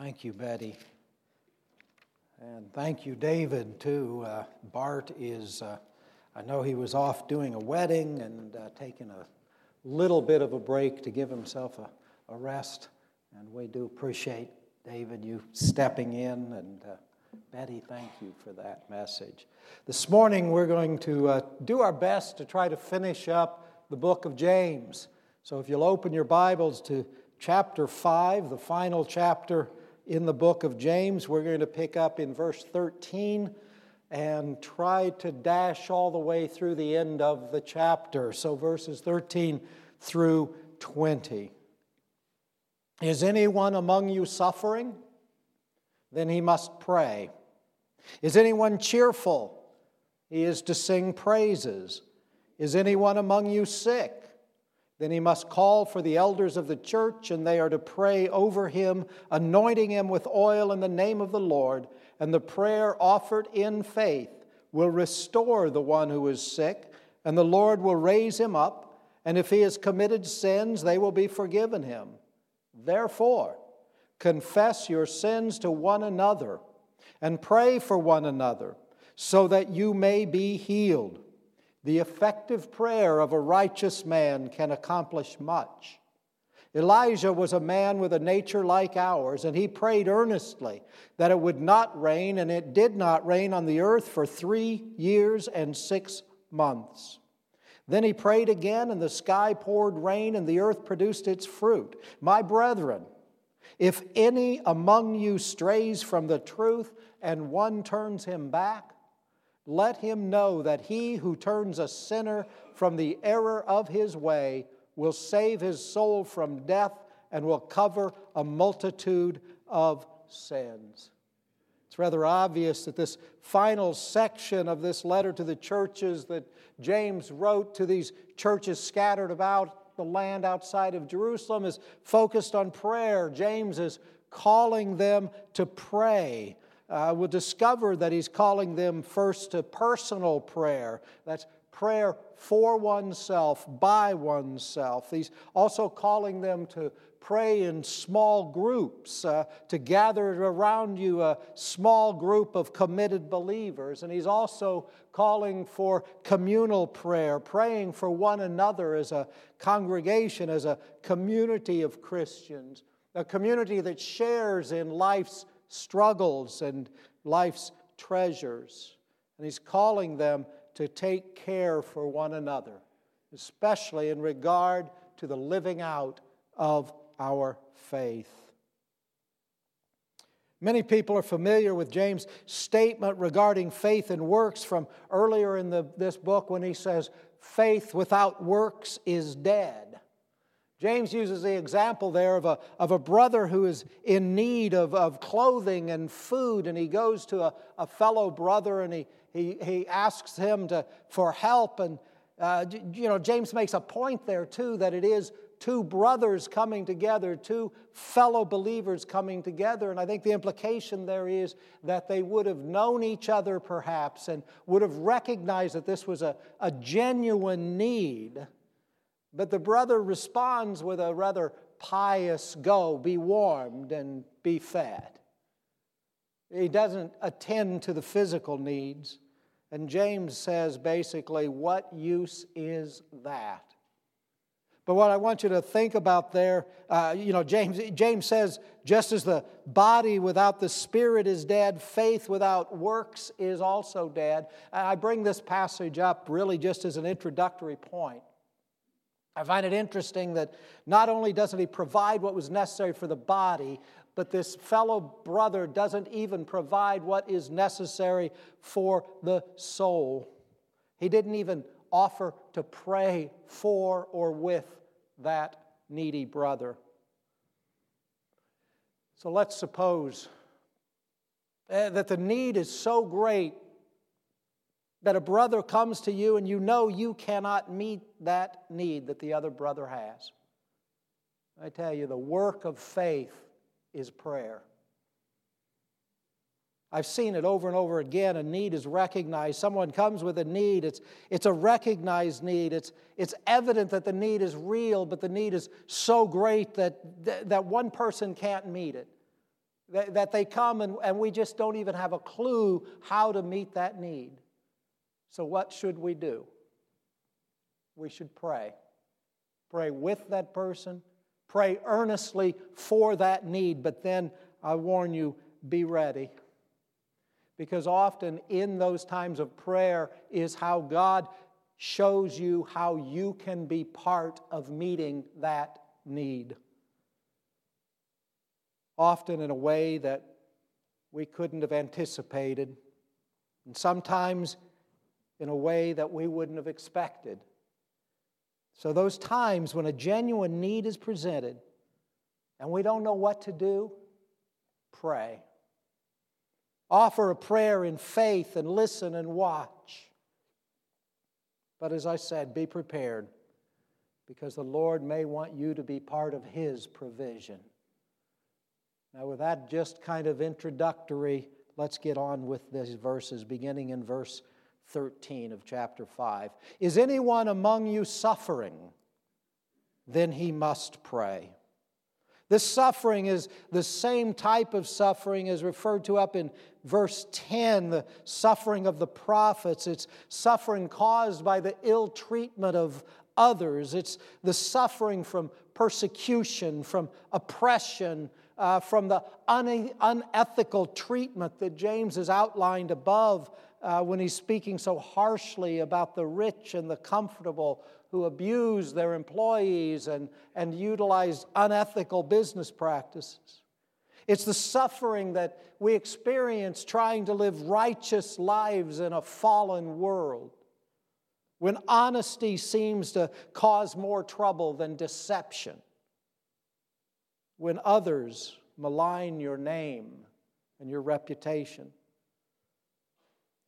Thank you, Betty. And thank you, David, too. Uh, Bart is, uh, I know he was off doing a wedding and uh, taking a little bit of a break to give himself a, a rest. And we do appreciate, David, you stepping in. And uh, Betty, thank you for that message. This morning, we're going to uh, do our best to try to finish up the book of James. So if you'll open your Bibles to chapter 5, the final chapter in the book of James. We're going to pick up in verse 13 and try to dash all the way through the end of the chapter. So, verses 13 through 20. Is anyone among you suffering? Then he must pray. Is anyone cheerful? He is to sing praises. Is anyone among you sick? Then he must call for the elders of the church, and they are to pray over him, anointing him with oil in the name of the Lord. And the prayer offered in faith will restore the one who is sick, and the Lord will raise him up. And if he has committed sins, they will be forgiven him. Therefore, confess your sins to one another and pray for one another so that you may be healed. The effective prayer of a righteous man can accomplish much. Elijah was a man with a nature like ours, and he prayed earnestly that it would not rain, and it did not rain on the earth for three years and six months. Then he prayed again, and the sky poured rain, and the earth produced its fruit. My brethren, if any among you strays from the truth and one turns him back, let him know that he who turns a sinner from the error of his way will save his soul from death and will cover a multitude of sins. It's rather obvious that this final section of this letter to the churches that James wrote to these churches scattered about the land outside of Jerusalem is focused on prayer. James is calling them to pray uh, we'll discover that he's calling them first to personal prayer. That's prayer for oneself, by oneself. He's also calling them to pray in small groups, uh, to gather around you a small group of committed believers. And he's also calling for communal prayer, praying for one another as a congregation, as a community of Christians, a community that shares in life's struggles and life's treasures. And he's calling them to take care for one another, especially in regard to the living out of our faith. Many people are familiar with James' statement regarding faith and works from earlier in the, this book when he says, Faith without works is dead. James uses the example there of a, of a brother who is in need of, of clothing and food, and he goes to a, a fellow brother and he, he, he asks him to, for help. And, uh, you know, James makes a point there, too, that it is two brothers coming together, two fellow believers coming together. And I think the implication there is that they would have known each other perhaps and would have recognized that this was a, a genuine need but the brother responds with a rather pious go, be warmed and be fed. He doesn't attend to the physical needs. And James says basically, what use is that? But what I want you to think about there, uh, you know, James, James says, just as the body without the spirit is dead, faith without works is also dead. I bring this passage up really just as an introductory point. I find it interesting that not only doesn't he provide what was necessary for the body, but this fellow brother doesn't even provide what is necessary for the soul. He didn't even offer to pray for or with that needy brother. So let's suppose eh, that the need is so great that a brother comes to you and you know you cannot meet that need that the other brother has. I tell you, the work of faith is prayer. I've seen it over and over again. A need is recognized. Someone comes with a need. It's, it's a recognized need. It's, it's evident that the need is real, but the need is so great that, that one person can't meet it. that, they come and, and we just don't even have a clue how to meet that need. So, what should we do? We should pray. Pray with that person, pray earnestly for that need, but then I warn you, be ready. Because often in those times of prayer is how God shows you how you can be part of meeting that need. Often in a way that we couldn't have anticipated, and sometimes in a way that we wouldn't have expected. So, those times when a genuine need is presented and we don't know what to do, pray. Offer a prayer in faith and listen and watch. But as I said, be prepared because the Lord may want you to be part of His provision. Now, with that just kind of introductory, let's get on with these verses, beginning in verse 13 of chapter 5. Is anyone among you suffering? Then he must pray. This suffering is the same type of suffering as referred to up in verse 10, the suffering of the prophets. It's suffering caused by the ill treatment of others. It's the suffering from persecution, from oppression, uh, from the un- unethical treatment that James has outlined above uh, when he's speaking so harshly about the rich and the comfortable who abuse their employees and, and utilize unethical business practices. It's the suffering that we experience trying to live righteous lives in a fallen world. When honesty seems to cause more trouble than deception. When others malign your name and your reputation.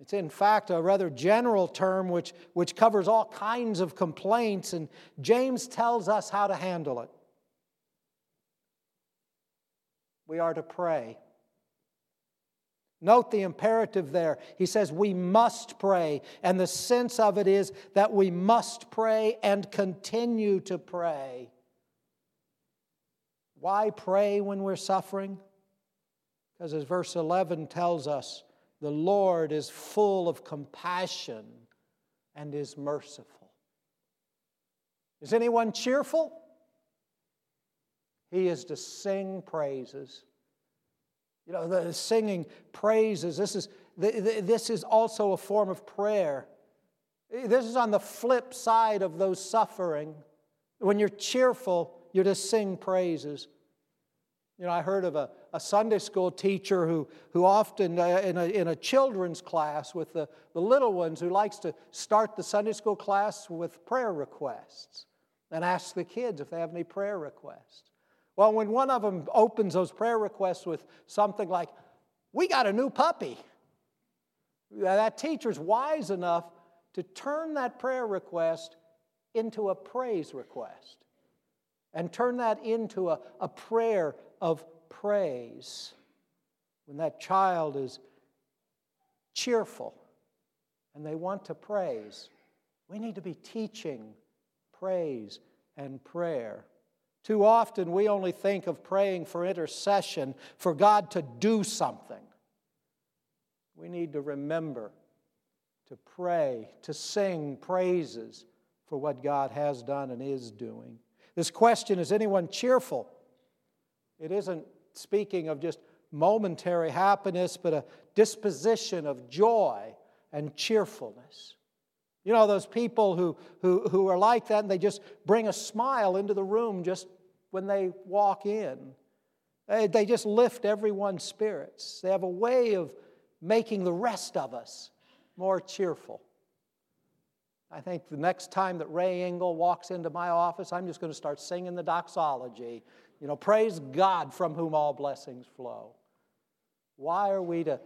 It's in fact a rather general term which, which covers all kinds of complaints, and James tells us how to handle it. We are to pray. Note the imperative there. He says we must pray, and the sense of it is that we must pray and continue to pray. Why pray when we're suffering? Because as verse 11 tells us, the Lord is full of compassion and is merciful. Is anyone cheerful? He is to sing praises. You know, the singing praises, this is, this is also a form of prayer. This is on the flip side of those suffering. When you're cheerful, you're to sing praises. You know, I heard of a, a Sunday school teacher who, who often, uh, in, a, in a children's class with the, the little ones, who likes to start the Sunday school class with prayer requests and ask the kids if they have any prayer requests. Well, when one of them opens those prayer requests with something like, We got a new puppy, that teacher's wise enough to turn that prayer request into a praise request and turn that into a, a prayer of praise. When that child is cheerful and they want to praise, we need to be teaching praise and prayer. Too often, we only think of praying for intercession, for God to do something. We need to remember to pray, to sing praises for what God has done and is doing. This question is anyone cheerful? It isn't speaking of just momentary happiness, but a disposition of joy and cheerfulness. You know, those people who, who, who are like that and they just bring a smile into the room just when they walk in. They, they just lift everyone's spirits. They have a way of making the rest of us more cheerful. I think the next time that Ray Engel walks into my office, I'm just going to start singing the doxology. You know, praise God from whom all blessings flow. Why are we to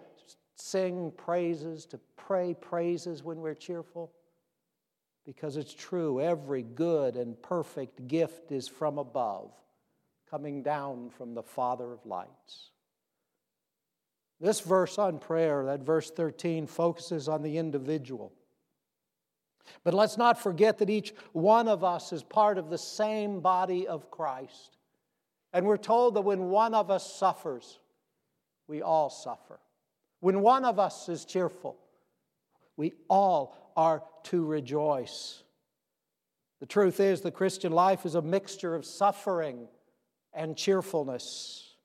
sing praises, to pray praises when we're cheerful? Because it's true, every good and perfect gift is from above, coming down from the Father of lights. This verse on prayer, that verse 13, focuses on the individual. But let's not forget that each one of us is part of the same body of Christ. And we're told that when one of us suffers, we all suffer. When one of us is cheerful, we all are to rejoice. The truth is, the Christian life is a mixture of suffering and cheerfulness.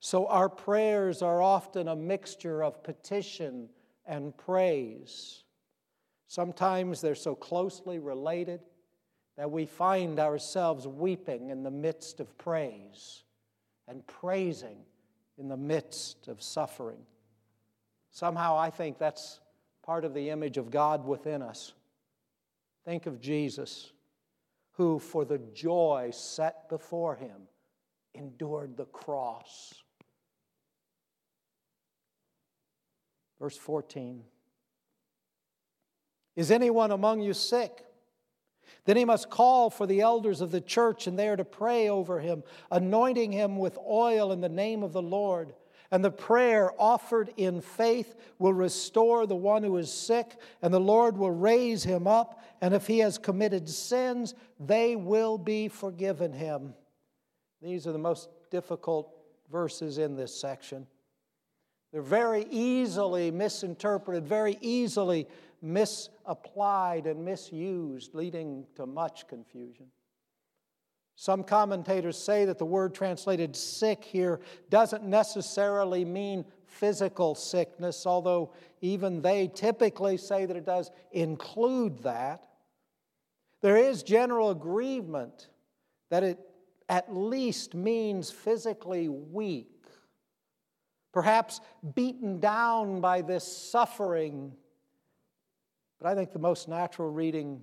So our prayers are often a mixture of petition and praise. Sometimes they're so closely related that we find ourselves weeping in the midst of praise and praising in the midst of suffering. Somehow I think that's part of the image of God within us. Think of Jesus, who, for the joy set before him, endured the cross. Verse 14 Is anyone among you sick? Then he must call for the elders of the church, and they are to pray over him, anointing him with oil in the name of the Lord. And the prayer offered in faith will restore the one who is sick, and the Lord will raise him up. And if he has committed sins, they will be forgiven him. These are the most difficult verses in this section. They're very easily misinterpreted, very easily misapplied and misused, leading to much confusion. Some commentators say that the word translated sick here doesn't necessarily mean physical sickness, although even they typically say that it does include that. There is general agreement that it at least means physically weak, perhaps beaten down by this suffering but I think the most natural reading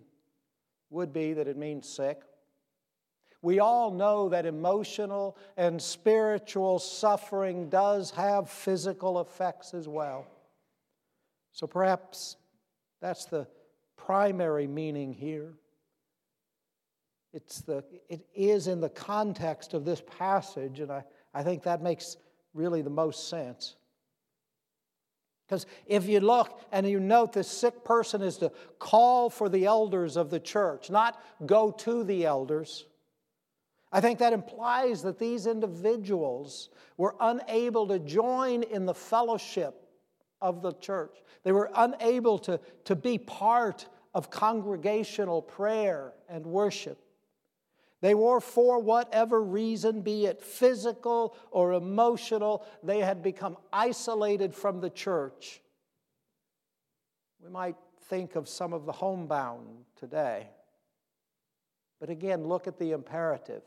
would be that it means sick. We all know that emotional and spiritual suffering does have physical effects as well. So perhaps that's the primary meaning here. It's the, it is in the context of this passage, and I, I think that makes really the most sense. Because if you look and you note the sick person is to call for the elders of the church, not go to the elders. I think that implies that these individuals were unable to join in the fellowship of the church. They were unable to, to be part of congregational prayer and worship. They were, for whatever reason, be it physical or emotional, they had become isolated from the church. We might think of some of the homebound today. But again, look at the imperative.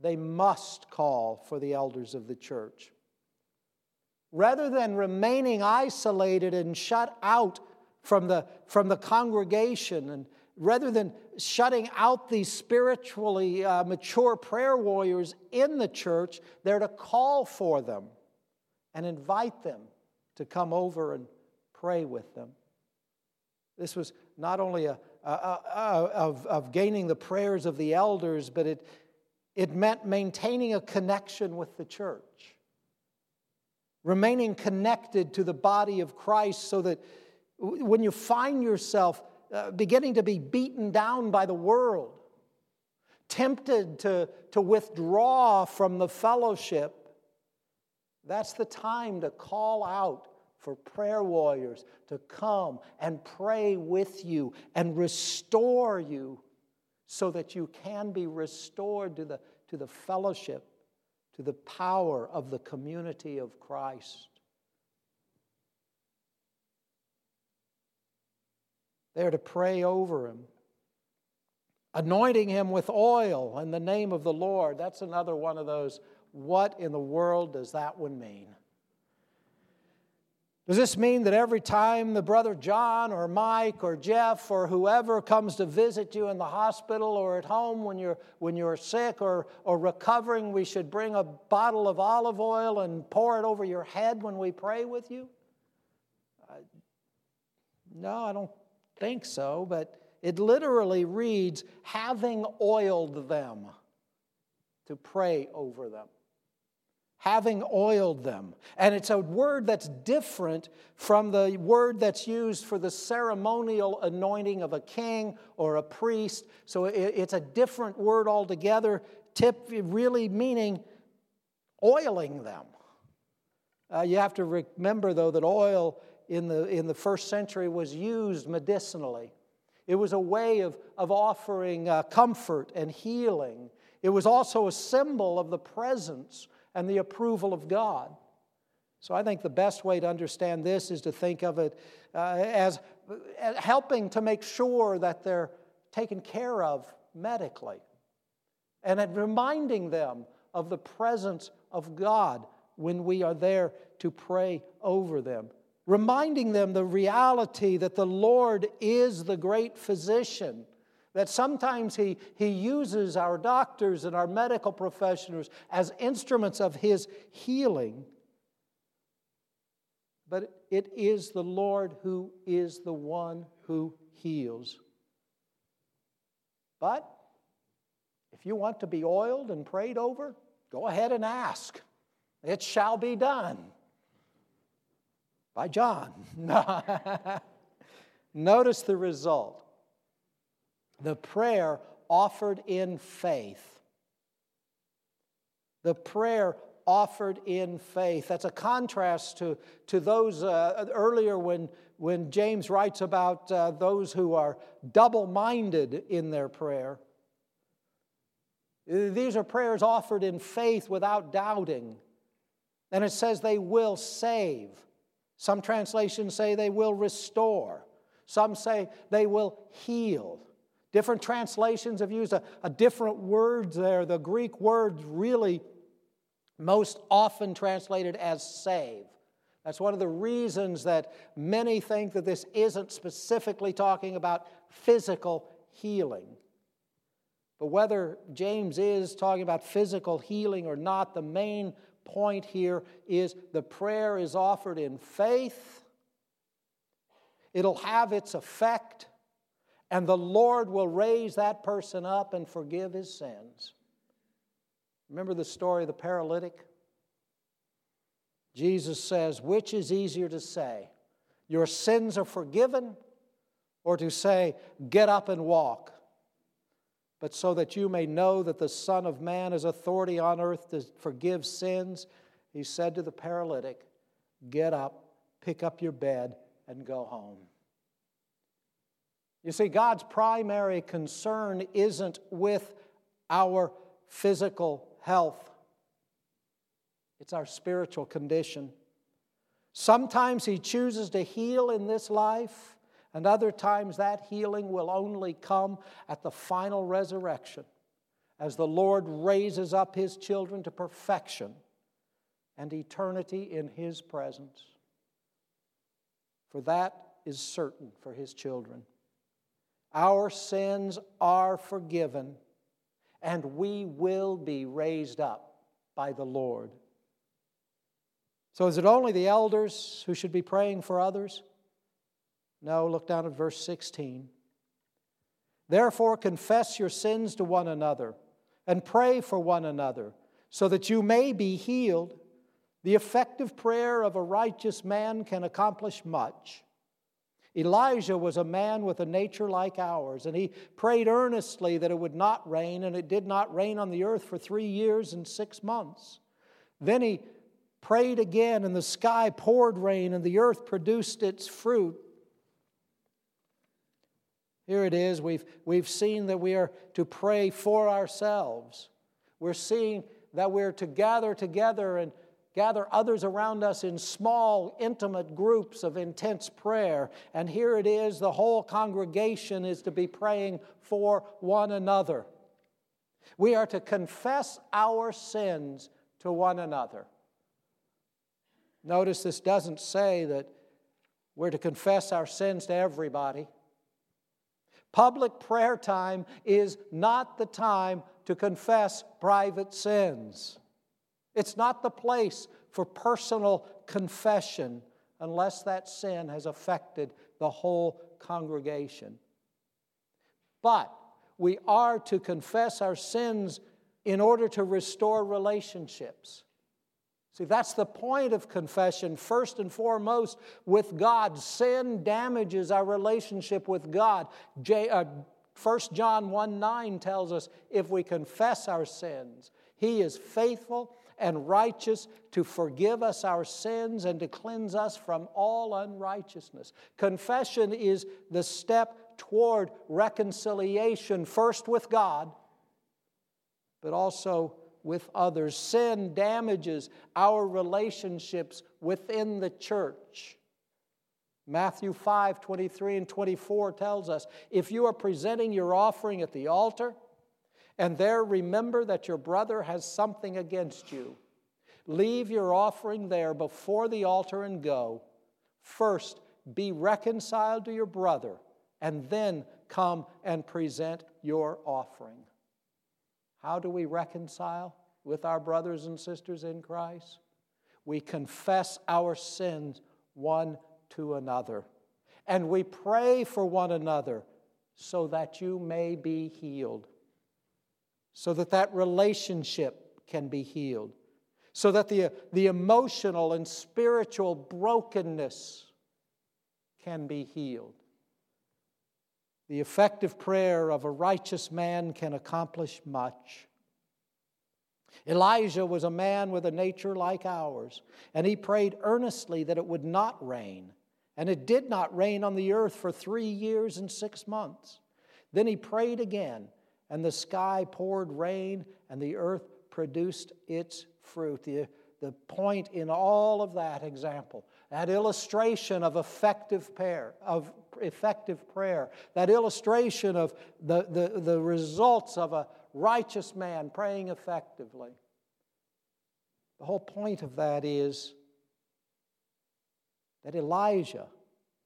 They must call for the elders of the church. Rather than remaining isolated and shut out from the, from the congregation and rather than shutting out these spiritually uh, mature prayer warriors in the church, they're to call for them and invite them to come over and pray with them. This was not only a, a, a, of, of gaining the prayers of the elders, but it, it meant maintaining a connection with the church, remaining connected to the body of Christ so that when you find yourself uh, beginning to be beaten down by the world, tempted to, to withdraw from the fellowship, that's the time to call out for prayer warriors to come and pray with you and restore you so that you can be restored to the, to the fellowship, to the power of the community of Christ. They're to pray over him, anointing him with oil in the name of the Lord. That's another one of those. What in the world does that one mean? Does this mean that every time the brother John or Mike or Jeff or whoever comes to visit you in the hospital or at home when you're, when you're sick or, or recovering, we should bring a bottle of olive oil and pour it over your head when we pray with you? Uh, no, I don't think so, but it literally reads, having oiled them to pray over them. Having oiled them. And it's a word that's different from the word that's used for the ceremonial anointing of a king or a priest. So it's a different word altogether, tip really meaning oiling them. Uh, you have to remember, though, that oil in the, in the first century was used medicinally. It was a way of, of offering uh, comfort and healing. It was also a symbol of the presence and the approval of God. So I think the best way to understand this is to think of it uh, as, as helping to make sure that they're taken care of medically and at reminding them of the presence of God when we are there to pray over them reminding them the reality that the Lord is the great physician, that sometimes he, he uses our doctors and our medical professionals as instruments of His healing. But it is the Lord who is the one who heals. But if you want to be oiled and prayed over, go ahead and ask. It shall be done by John. Notice the result the prayer offered in faith. The prayer offered in faith. That's a contrast to, to those uh, earlier when, when James writes about uh, those who are double minded in their prayer. These are prayers offered in faith without doubting. And it says they will save. Some translations say they will restore. Some say they will heal. Different translations have used a, a different word there. The Greek word really most often translated as save. That's one of the reasons that many think that this isn't specifically talking about physical healing. But whether James is talking about physical healing or not, the main point here is the prayer is offered in faith, it'll have its effect, and the Lord will raise that person up and forgive his sins. Remember the story of the paralytic? Jesus says, Which is easier to say, Your sins are forgiven, or to say, Get up and walk? But so that you may know that the Son of Man has authority on earth to forgive sins, he said to the paralytic, Get up, pick up your bed, and go home. You see, God's primary concern isn't with our physical health, it's our spiritual condition. Sometimes He chooses to heal in this life and other times that healing will only come at the final resurrection as the Lord raises up his children to perfection and eternity in his presence. For that is certain for his children. Our sins are forgiven, and we will be raised up by the Lord. So, is it only the elders who should be praying for others? No, look down at verse 16. Therefore, confess your sins to one another and pray for one another so that you may be healed. The effective prayer of a righteous man can accomplish much. Elijah was a man with a nature like ours, and he prayed earnestly that it would not rain, and it did not rain on the earth for three years and six months. Then he prayed again, and the sky poured rain, and the earth produced its fruit. Here it is. We've, we've seen that we are to pray for ourselves. We're seeing that we're to gather together and gather others around us in small, intimate groups of intense prayer. And here it is the whole congregation is to be praying for one another. We are to confess our sins to one another. Notice this doesn't say that we're to confess our sins to everybody. Public prayer time is not the time to confess private sins. It's not the place for personal confession unless that sin has affected the whole congregation. But we are to confess our sins in order to restore relationships. See, that's the point of confession, first and foremost, with God. Sin damages our relationship with God. J, uh, 1 John 1 9 tells us if we confess our sins, He is faithful and righteous to forgive us our sins and to cleanse us from all unrighteousness. Confession is the step toward reconciliation, first with God, but also with others. Sin damages our relationships within the church. Matthew 5 23 and 24 tells us if you are presenting your offering at the altar, and there remember that your brother has something against you, leave your offering there before the altar and go. First, be reconciled to your brother, and then come and present your offering. How do we reconcile with our brothers and sisters in Christ? We confess our sins one to another. And we pray for one another so that you may be healed, so that that relationship can be healed, so that the, the emotional and spiritual brokenness can be healed. The effective prayer of a righteous man can accomplish much. Elijah was a man with a nature like ours, and he prayed earnestly that it would not rain. And it did not rain on the earth for three years and six months. Then he prayed again, and the sky poured rain, and the earth produced its fruit. The, the point in all of that example, that illustration of effective prayer, of effective prayer, that illustration of the, the, the results of a righteous man praying effectively. The whole point of that is that Elijah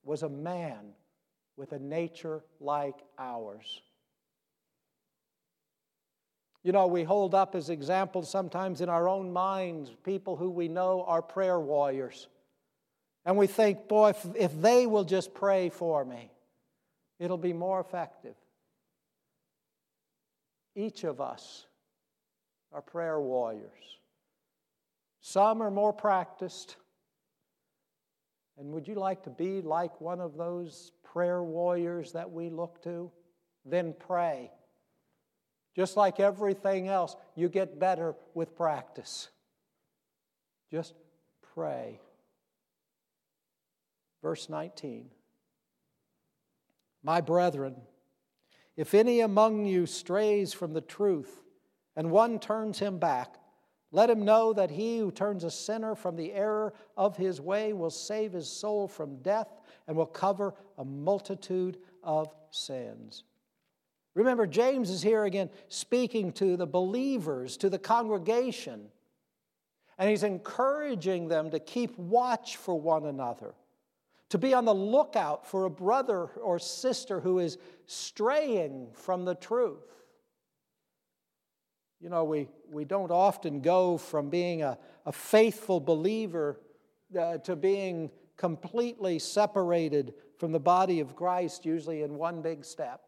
was a man with a nature like ours. You know, we hold up as examples sometimes in our own minds people who we know are prayer warriors. And we think, boy, if, if they will just pray for me, it'll be more effective. Each of us are prayer warriors. Some are more practiced, and would you like to be like one of those prayer warriors that we look to? Then pray. Just like everything else, you get better with practice. Just pray. Verse 19 My brethren, if any among you strays from the truth, and one turns him back, let him know that he who turns a sinner from the error of his way will save his soul from death and will cover a multitude of sins. Remember, James is here again speaking to the believers, to the congregation, and he's encouraging them to keep watch for one another, to be on the lookout for a brother or sister who is straying from the truth. You know, we, we don't often go from being a, a faithful believer uh, to being completely separated from the body of Christ, usually in one big step.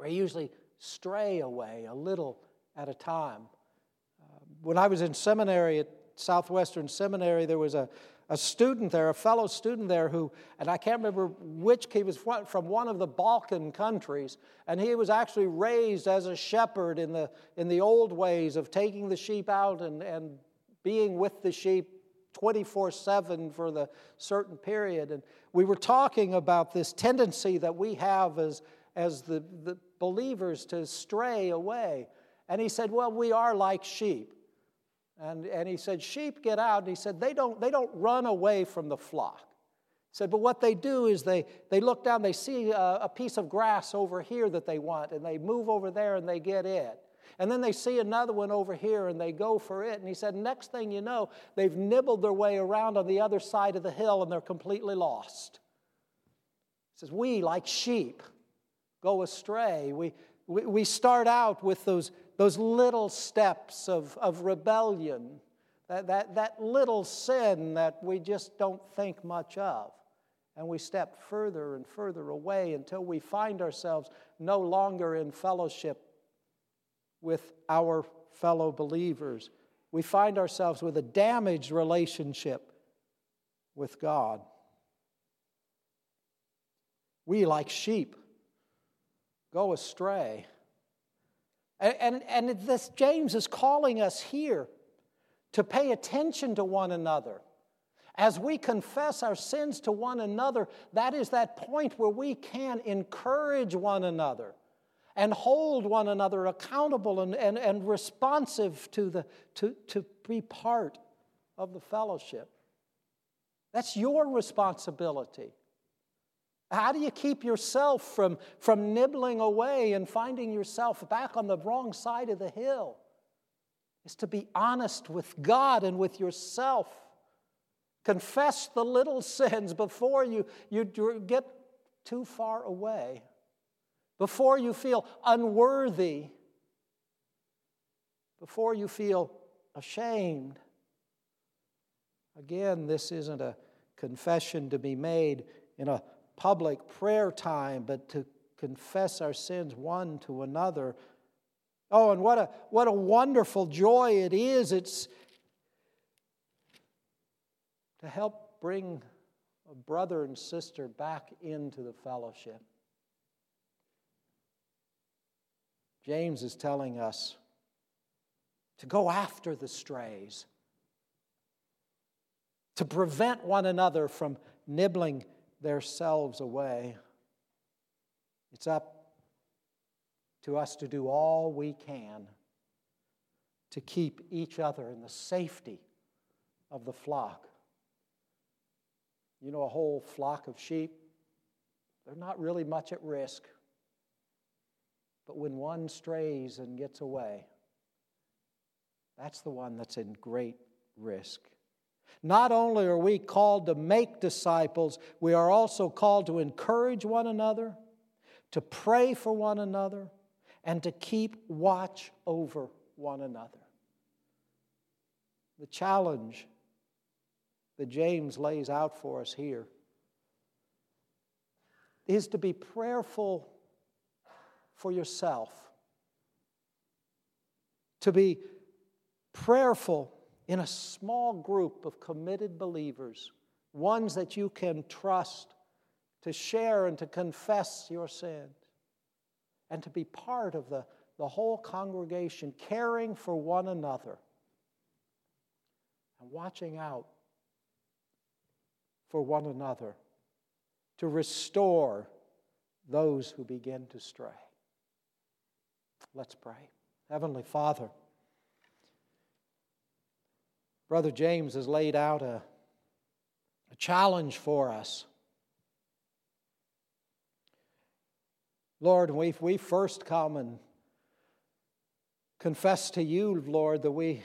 We usually stray away a little at a time. Uh, when I was in seminary at Southwestern Seminary, there was a, a student there, a fellow student there who, and I can't remember which, he was from one of the Balkan countries, and he was actually raised as a shepherd in the, in the old ways of taking the sheep out and, and being with the sheep 24 7 for the certain period. And we were talking about this tendency that we have as, as the, the believers to stray away. And he said, Well, we are like sheep. And, and he said, Sheep get out. And he said, they don't, they don't run away from the flock. He said, But what they do is they, they look down, they see a, a piece of grass over here that they want, and they move over there and they get it. And then they see another one over here and they go for it. And he said, Next thing you know, they've nibbled their way around on the other side of the hill and they're completely lost. He says, We, like sheep, go astray. We, we, we start out with those those little steps of, of rebellion, that, that, that little sin that we just don't think much of. And we step further and further away until we find ourselves no longer in fellowship with our fellow believers. We find ourselves with a damaged relationship with God. We, like sheep, go astray. And, and, this, James is calling us here to pay attention to one another. As we confess our sins to one another, that is that point where we can encourage one another and hold one another accountable and, and, and responsive to, the, to, to be part of the fellowship. That's your responsibility. How do you keep yourself from, from nibbling away and finding yourself back on the wrong side of the hill? Is to be honest with God and with yourself. Confess the little sins before you, you get too far away, before you feel unworthy, before you feel ashamed. Again, this isn't a confession to be made in a public prayer time, but to confess our sins one to another. Oh, and what a, what a wonderful joy it is. It's to help bring a brother and sister back into the fellowship. James is telling us to go after the strays, to prevent one another from nibbling themselves away. It's up to us to do all we can to keep each other in the safety of the flock. You know, a whole flock of sheep, they're not really much at risk. But when one strays and gets away, that's the one that's in great risk. Not only are we called to make disciples, we are also called to encourage one another, to pray for one another, and to keep watch over one another. The challenge that James lays out for us here is to be prayerful for yourself, to be prayerful in a small group of committed believers, ones that you can trust to share and to confess your sins, and to be part of the, the whole congregation, caring for one another and watching out for one another to restore those who begin to stray. Let's pray. Heavenly Father, Brother James has laid out a, a challenge for us. Lord, we, we first come and confess to you, Lord, that we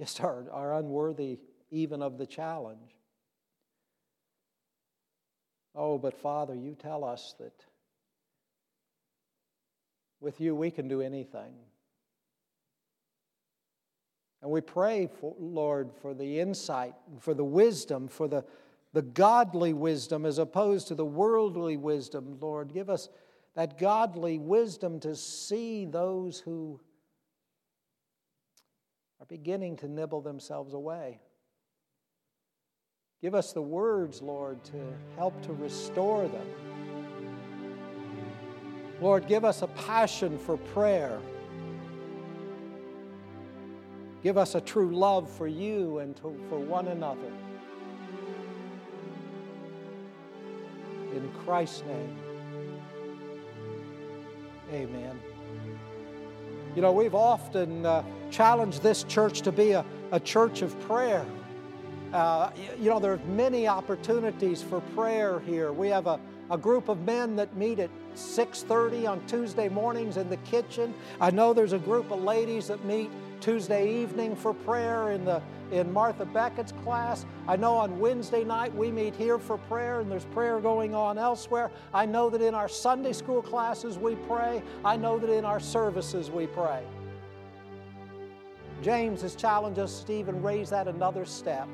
just are, are unworthy even of the challenge. Oh, but Father, you tell us that with you we can do anything. And we pray, for, Lord, for the insight, for the wisdom, for the, the godly wisdom as opposed to the worldly wisdom, Lord. Give us that godly wisdom to see those who are beginning to nibble themselves away. Give us the words, Lord, to help to restore them. Lord, give us a passion for prayer. Give us a true love for you and to, for one another. In Christ's name, amen. You know, we've often uh, challenged this church to be a, a church of prayer. Uh, you know, there are many opportunities for prayer here. We have a, a group of men that meet at 6.30 on Tuesday mornings in the kitchen. I know there's a group of ladies that meet Tuesday evening for prayer in, the, in Martha Beckett's class. I know on Wednesday night we meet here for prayer and there's prayer going on elsewhere. I know that in our Sunday school classes we pray. I know that in our services we pray. James has challenged us to even raise that another step.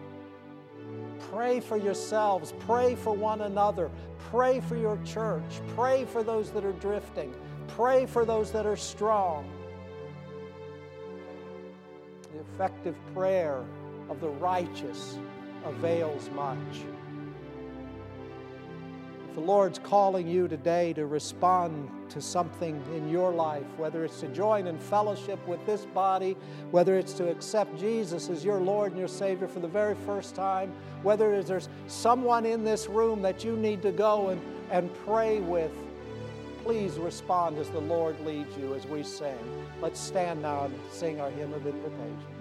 Pray for yourselves, pray for one another, pray for your church, pray for those that are drifting, pray for those that are strong effective prayer of the righteous avails much. If the Lord's calling you today to respond to something in your life, whether it's to join in fellowship with this body, whether it's to accept Jesus as your Lord and your Savior for the very first time, whether there's someone in this room that you need to go and, and pray with, please respond as the Lord leads you as we sing. Let's stand now and sing our hymn of invitation.